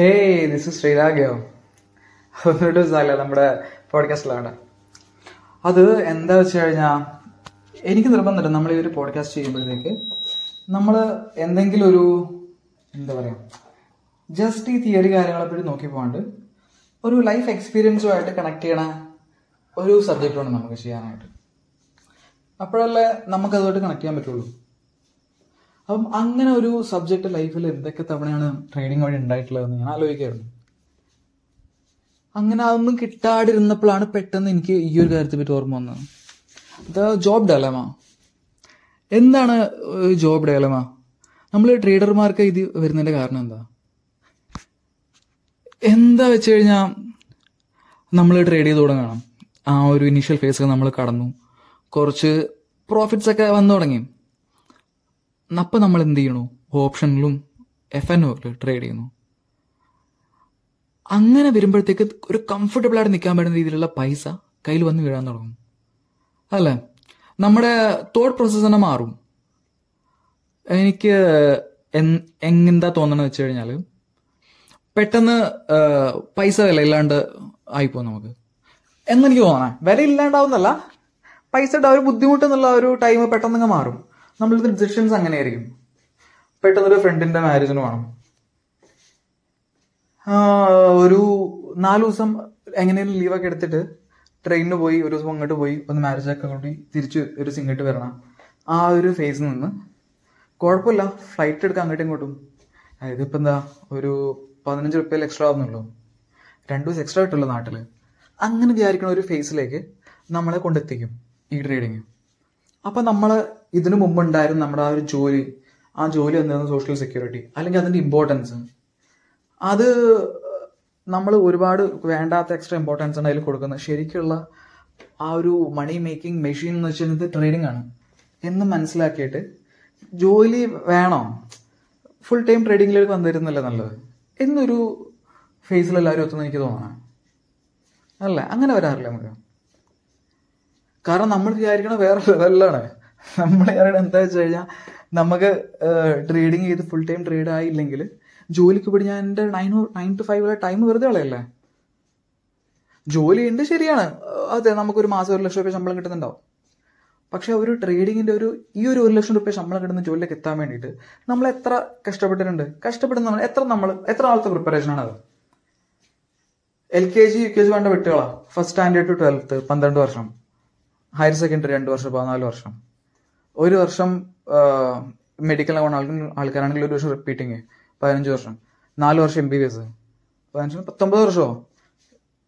ഹേ this ശ്രീരാഗയോ. ഒന്നിട്ട് ദിവസമല്ല നമ്മുടെ പോഡ്കാസ്റ്റിലാണ് അത് എന്താ വെച്ച് കഴിഞ്ഞാൽ എനിക്ക് നിർബന്ധമുണ്ട് നമ്മൾ ഈ ഒരു പോഡ്കാസ്റ്റ് ചെയ്യുമ്പോഴത്തേക്ക് നമ്മൾ എന്തെങ്കിലും ഒരു എന്താ പറയുക ജസ്റ്റ് ഈ തിയറി കാര്യങ്ങളെ പറ്റി നോക്കി പോകാണ്ട് ഒരു ലൈഫ് എക്സ്പീരിയൻസുമായിട്ട് കണക്ട് ചെയ്യണ ഒരു സബ്ജക്റ്റ് വേണം നമുക്ക് ചെയ്യാനായിട്ട്. അപ്പോഴല്ലേ നമുക്കതുമായിട്ട് കണക്ട് ചെയ്യാൻ പറ്റുള്ളൂ. അപ്പം അങ്ങനെ ഒരു സബ്ജക്റ്റ് ലൈഫിൽ എന്തൊക്കെ തവണയാണ് ട്രെയിനിങ് വഴി ഉണ്ടായിട്ടുള്ളതെന്ന് ഞാൻ ആലോചിക്കായിരുന്നു അങ്ങനെ അതൊന്നും കിട്ടാതിരുന്നപ്പോഴാണ് പെട്ടെന്ന് എനിക്ക് ഈ ഒരു കാര്യത്തെ പറ്റി ഓർമ്മ വന്നത്. ജോബ് ഡയലമ എന്താണ് ജോബ് ഡയലമ നമ്മൾ ട്രേഡർമാർക്ക് ഇത് വരുന്നതിന്റെ കാരണം എന്താ? എന്താ വെച്ച് കഴിഞ്ഞാൽ നമ്മൾ ട്രേഡ് ചെയ്ത് തുടങ്ങണം. ആ ഒരു ഇനീഷ്യൽ ഫേസ് നമ്മൾ കടന്നു. കുറച്ച് പ്രോഫിറ്റ്സ് ഒക്കെ വന്നു തുടങ്ങി. അപ്പം നമ്മൾ എന്ത് ചെയ്യണു? ഓപ്ഷനിലും എഫ് എൻ ഒയിൽ ട്രേഡ് ചെയ്യുന്നു. അങ്ങനെ വരുമ്പോഴത്തേക്ക് ഒരു കംഫർട്ടബിൾ ആയിട്ട് നിൽക്കാൻ പറ്റുന്ന രീതിയിലുള്ള പൈസ കയ്യിൽ വന്ന് വീഴാൻ തുടങ്ങും. അല്ലേ? നമ്മുടെ തോട്ട് പ്രോസസ്സ് തന്നെ മാറും. എനിക്ക് എന്താ തോന്നണെന്ന് വെച്ച് കഴിഞ്ഞാൽ പെട്ടെന്ന് പൈസ പൈസ വിലയില്ലാണ്ട് ആയിപ്പോ നമുക്ക്. എന്നെനിക്ക് തോന്നാം വില ഇല്ലാണ്ടാവുന്നല്ല ആ ഒരു ബുദ്ധിമുട്ട് എന്നുള്ള ഒരു ടൈം പെട്ടെന്ന് മാറും. നമ്മളിത് ഡിസിഷൻസ് അങ്ങനെയായിരിക്കും. പെട്ടെന്നൊരു ഫ്രണ്ടിന്റെ മാരേജിന് വേണം. ഒരു നാലു ദിവസം എങ്ങനെയും ലീവൊക്കെ എടുത്തിട്ട് ട്രെയിനിന് പോയി ഒരു ദിവസം അങ്ങോട്ട് പോയി ഒന്ന് മാരേജ് ഒക്കെ കൂടി തിരിച്ച് ഒരു ഇങ്ങോട്ട് വരണം. ആ ഒരു ഫേസിൽ നിന്ന് കുഴപ്പമില്ല. ഫ്ലൈറ്റ് എടുക്കാൻ അങ്ങോട്ടും ഇങ്ങോട്ടും. അതായത് ഇപ്പം എന്താ ഒരു പതിനഞ്ച് റുപ്യയിൽ എക്സ്ട്രാ ആവുന്നുള്ളൂ. രണ്ടു ദിവസം എക്സ്ട്രാ കിട്ടുള്ളൂ നാട്ടിൽ അങ്ങനെ വിചാരിക്കുന്ന ഒരു ഫേസിലേക്ക് നമ്മളെ കൊണ്ടെത്തിക്കും ഈ ട്രേഡിങ് അപ്പം നമ്മൾ ഇതിനു മുമ്പ് ഉണ്ടായിരുന്ന നമ്മുടെ ആ ഒരു ജോലി ആ ജോലി എന്തായിരുന്നു സോഷ്യൽ സെക്യൂരിറ്റി അല്ലെങ്കിൽ അതിന്റെ ഇമ്പോർട്ടൻസ് അത് നമ്മൾ ഒരുപാട് വേണ്ടാത്ത എക്സ്ട്രാ ഇമ്പോർട്ടൻസ് ആണ് അതിൽ കൊടുക്കുന്നത്. ശരിക്കുള്ള ആ ഒരു മണി മേക്കിംഗ് മെഷീൻ എന്ന് വെച്ചാൽ ട്രേഡിംഗ് ആണ്. എന്ന് മനസ്സിലാക്കിയിട്ട് ജോലി വേണോ? ഫുൾ ടൈം ട്രേഡിങ്ങിലേക്ക് വന്നിരുന്നല്ലേ നല്ലത്? എന്നൊരു ഫേസിൽ എല്ലാവരും ഒത്തുനിന്ന് എനിക്ക് തോന്നണം. അല്ലേ? അങ്ങനെ വരാറില്ല നമുക്ക്? കാരണം നമ്മൾ വിചാരിക്കണ വേറെ ലെവലിലാണ് നമ്മൾ വിചാരിക്കണ എന്താ വെച്ച് കഴിഞ്ഞാൽ നമുക്ക് ട്രേഡിങ് ചെയ്ത് ഫുൾ ടൈം ട്രേഡ് ആയില്ലെങ്കിൽ ജോലിക്ക് പോയി ഞാൻ എന്റെ nine nine to five time വെറുതെ കളയല്ലേ? ജോലി ഉണ്ട് ശരിയാണ്. അതെ നമുക്കൊരു മാസം ഒരു ലക്ഷം രൂപ ശമ്പളം കിട്ടുന്നുണ്ടാവും. പക്ഷെ ഒരു ട്രേഡിങ്ങിന്റെ ഒരു ഈ ഒരു ഒരു ലക്ഷം രൂപ ശമ്പളം കിട്ടുന്ന ജോലിയിലേക്ക് എത്താൻ വേണ്ടിയിട്ട് നമ്മൾ എത്ര കഷ്ടപ്പെട്ടിട്ടുണ്ട്? കഷ്ടപ്പെടുന്ന എത്ര നമ്മൾ എത്ര നാളത്തെ പ്രിപ്പറേഷൻ ആണ് അത്? L K G U K G വേണ്ട വിട്ടുകളാ. ഫസ്റ്റ് സ്റ്റാൻഡേർഡ് ടു ട്വൽത്ത് പന്ത്രണ്ട് വർഷം. ഹയർ സെക്കൻഡറി രണ്ട് വർഷം പതിനാല് വർഷം. ഒരു വർഷം മെഡിക്കൽ ആവുന്ന ആൾക്ക് ആൾക്കാരാണെങ്കിൽ ഒരു വർഷം റിപ്പീറ്റിങ് പതിനഞ്ച് വർഷം. നാല് വർഷം എം ബി ബി എസ് പതിനഞ്ച് പത്തൊമ്പത് വർഷമോ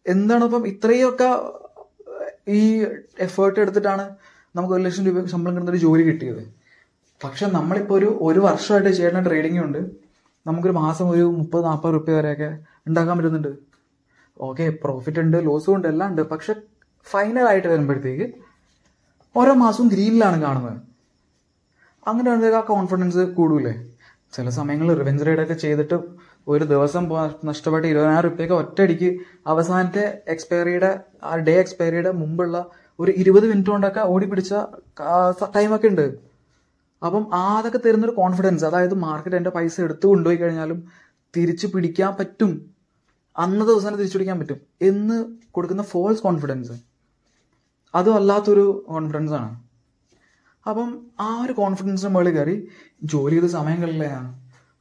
എന്താണ് ഇപ്പം ഇത്രയൊക്കെ ഈ എഫേർട്ട് എടുത്തിട്ടാണ് നമുക്ക് ഒരു ലക്ഷം രൂപ ശമ്പളം കിട്ടുന്ന ഒരു ജോലി കിട്ടിയത്. പക്ഷെ നമ്മളിപ്പോൾ ഒരു ഒരു വർഷമായിട്ട് ചെയ്യുന്ന ട്രേഡിംഗ് ഉണ്ട്. നമുക്കൊരു മാസം ഒരു മുപ്പത് നാൽപ്പത് റുപ്യ വരെയൊക്കെ ഉണ്ടാക്കാൻ പറ്റുന്നുണ്ട്. ഓക്കെ പ്രോഫിറ്റ് ഉണ്ട് ലോസും ഉണ്ട് എല്ലാം ഉണ്ട്. പക്ഷെ ഫൈനൽ ആയിട്ട് വരുമ്പോഴത്തേക്ക് ഓരോ മാസവും ഗ്രീനിലാണ് കാണുന്നത്. അങ്ങനെ വരുമ്പോഴത്തേക്ക് ആ കോൺഫിഡൻസ് കൂടൂലേ? ചില സമയങ്ങളിൽ റിവെഞ്ച് റൈഡൊക്കെ ചെയ്തിട്ട് ഒരു ദിവസം നഷ്ടപ്പെട്ട ഇരുപതിനായിരം റുപ്യൊക്കെ ഒറ്റയടിക്ക് അവസാനത്തെ എക്സ്പയറിയുടെ ആ ഡേ എക്സ്പയറിയുടെ മുമ്പുള്ള ഒരു ഇരുപത് മിനിറ്റ് കൊണ്ടൊക്കെ ഓടി പിടിച്ച ടൈമൊക്കെ ഉണ്ട്. അപ്പം അതൊക്കെ തരുന്നൊരു കോൺഫിഡൻസ് അതായത് മാർക്കറ്റ് എന്റെ പൈസ എടുത്തു കൊണ്ടുപോയി കഴിഞ്ഞാലും തിരിച്ചു പിടിക്കാൻ പറ്റും. അന്നത്തെ ദിവസം തന്നെ തിരിച്ചു പിടിക്കാൻ പറ്റും. എന്ന് കൊടുക്കുന്ന ഫോൾസ് കോൺഫിഡൻസ് അതും അല്ലാത്തൊരു കോൺഫിഡൻസ് ആണ്. അപ്പം ആ ഒരു കോൺഫിഡൻസിന് മുകളിൽ കയറി ജോലി ചെയ്ത സമയങ്ങളിലാണ്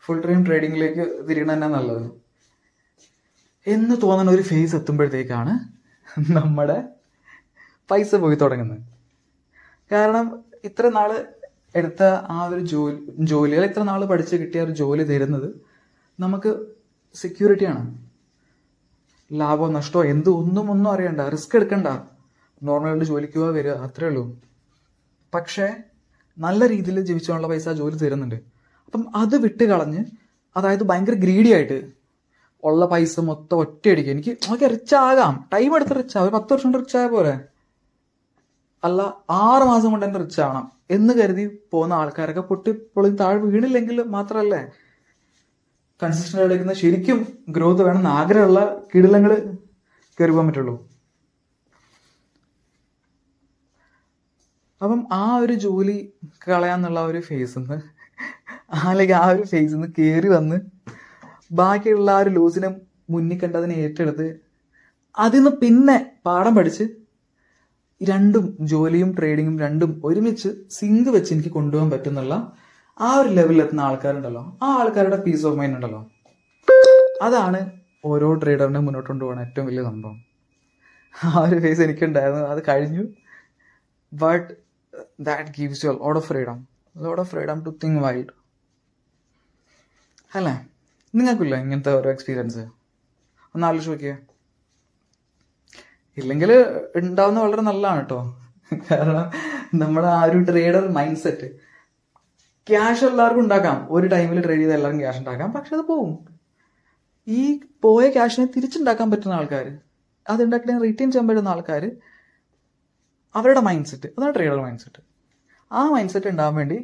ഫുൾ ടൈം ട്രേഡിങ്ങിലേക്ക് തിരിയണ തന്നെ നല്ലത്. എന്ന് തോന്നുന്ന ഒരു ഫേസ് എത്തുമ്പോഴത്തേക്കാണ് നമ്മുടെ പൈസ പോയി തുടങ്ങുന്നത്. കാരണം ഇത്ര നാൾ എടുത്ത ആ ഒരു ജോലി ജോലികൾ ഇത്ര നാൾ പഠിച്ച് കിട്ടിയ ഒരു ജോലി തരുന്നത് നമുക്ക് സെക്യൂരിറ്റിയാണ് ലാഭമോ നഷ്ടമോ എന്ത് ഒന്നും ഒന്നും അറിയണ്ട റിസ്ക് എടുക്കണ്ട. നോർമലായിട്ട് ജോലിക്ക് പോവാ വരിക അത്രേ ഉള്ളൂ. പക്ഷേ നല്ല രീതിയിൽ ജീവിച്ചുള്ള പൈസ ജോലി തരുന്നുണ്ട്. അപ്പം അത് വിട്ട് കളഞ്ഞ് അതായത് ഭയങ്കര ഗ്രീഡി ആയിട്ട് ഉള്ള പൈസ മൊത്തം ഒറ്റയടിക്ക് എനിക്ക് നമുക്ക് റിച്ച് ആകാം. ടൈം എടുത്ത് റിച്ച് ആവും പത്ത് വർഷം കൊണ്ട് റിച്ച് ആയ പോലെ അല്ല ആറ് മാസം കൊണ്ട് തന്നെ റിച്ച് ആവണം എന്ന് കരുതി പോകുന്ന ആൾക്കാരൊക്കെ പൊട്ടി പൊളി താഴെ വീണില്ലെങ്കിൽ മാത്രമല്ലേ? കൺസിസ്റ്റന്റ് എടുക്കുന്ന ശരിക്കും ഗ്രോത്ത് വേണമെന്ന് ആഗ്രഹമുള്ള കിടിലങ്ങൾ കയറി പോകാൻ പറ്റുള്ളൂ. അപ്പം ആ ഒരു ജോലി കളയാന്നുള്ള ഒരു ഫേസ് നിന്ന് അല്ലെങ്കിൽ ആ ഒരു ഫേസിൽ നിന്ന് കയറി വന്ന് ബാക്കിയുള്ള ആ ഒരു ലൂസിനെ മുന്നിൽ കണ്ടതിനെ ഏറ്റെടുത്ത് അതിൽ നിന്ന് പിന്നെ പാഠം പഠിച്ച് രണ്ടും ജോലിയും ട്രേഡിങ്ങും രണ്ടും ഒരുമിച്ച് സിങ്ക് വെച്ച് എനിക്ക് കൊണ്ടുപോകാൻ പറ്റുന്നുള്ള ആ ഒരു ലെവലിൽ എത്തുന്ന ആൾക്കാരുണ്ടല്ലോ. ആ ആൾക്കാരുടെ പീസ് ഓഫ് മൈൻഡ് ഉണ്ടല്ലോ. അതാണ് ഓരോ ട്രേഡറിനെ മുന്നോട്ട് കൊണ്ടുപോകുന്ന ഏറ്റവും വലിയ സംഭവം. ആ ഒരു ഫേസ് എനിക്കുണ്ടായിരുന്നു. അത് കഴിഞ്ഞു. But that gives you load of freedom load of freedom to think wild അല്ലേ? നിങ്ങൾക്കില്ല ഇങ്ങനത്തെ ഓരോ എക്സ്പീരിയൻസ് ഒന്ന് ആലോചിച്ച് നോക്കിയേ. ഇല്ലെങ്കിൽ ഉണ്ടാവുന്ന വളരെ നല്ലതാണ് കേട്ടോ. കാരണം നമ്മുടെ ആ ഒരു ട്രേഡർ മൈൻഡ് സെറ്റ് ക്യാഷ് എല്ലാവർക്കും ഉണ്ടാക്കാം. ഒരു ടൈമിൽ ട്രേഡ് ചെയ്ത് എല്ലാവർക്കും ക്യാഷ് ഉണ്ടാക്കാം. പക്ഷെ അത് പോവും. ഈ പോയ ക്യാഷിനെ തിരിച്ചുണ്ടാക്കാൻ പറ്റുന്ന ആൾക്കാർ അതുണ്ടാക്കി റീറ്റെയിൻ ചെയ്യാൻ പറ്റുന്ന ആൾക്കാർ അവരുടെ മൈൻഡ് സെറ്റ് അതാണ് ട്രേഡർ മൈൻഡ് സെറ്റ് ആ മൈൻഡ് സെറ്റ് ഉണ്ടാകാൻ വേണ്ടി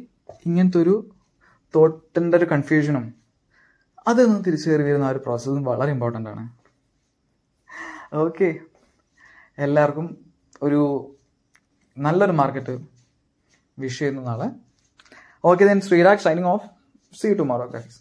ഇങ്ങനത്തെ ഒരു തോട്ടിന്റെ ഒരു കൺഫ്യൂഷനും അതൊന്ന് തിരിച്ചു കയറി വരുന്ന ആ ഒരു പ്രോസസ്സും വളരെ ഇമ്പോർട്ടന്റ് ആണ്. ഓക്കെ എല്ലാവർക്കും ഒരു നല്ലൊരു മാർക്കറ്റ് വിഷ് ചെയ്യുന്ന നാളെ. Okay then Sreerag signing off see tomorrow guys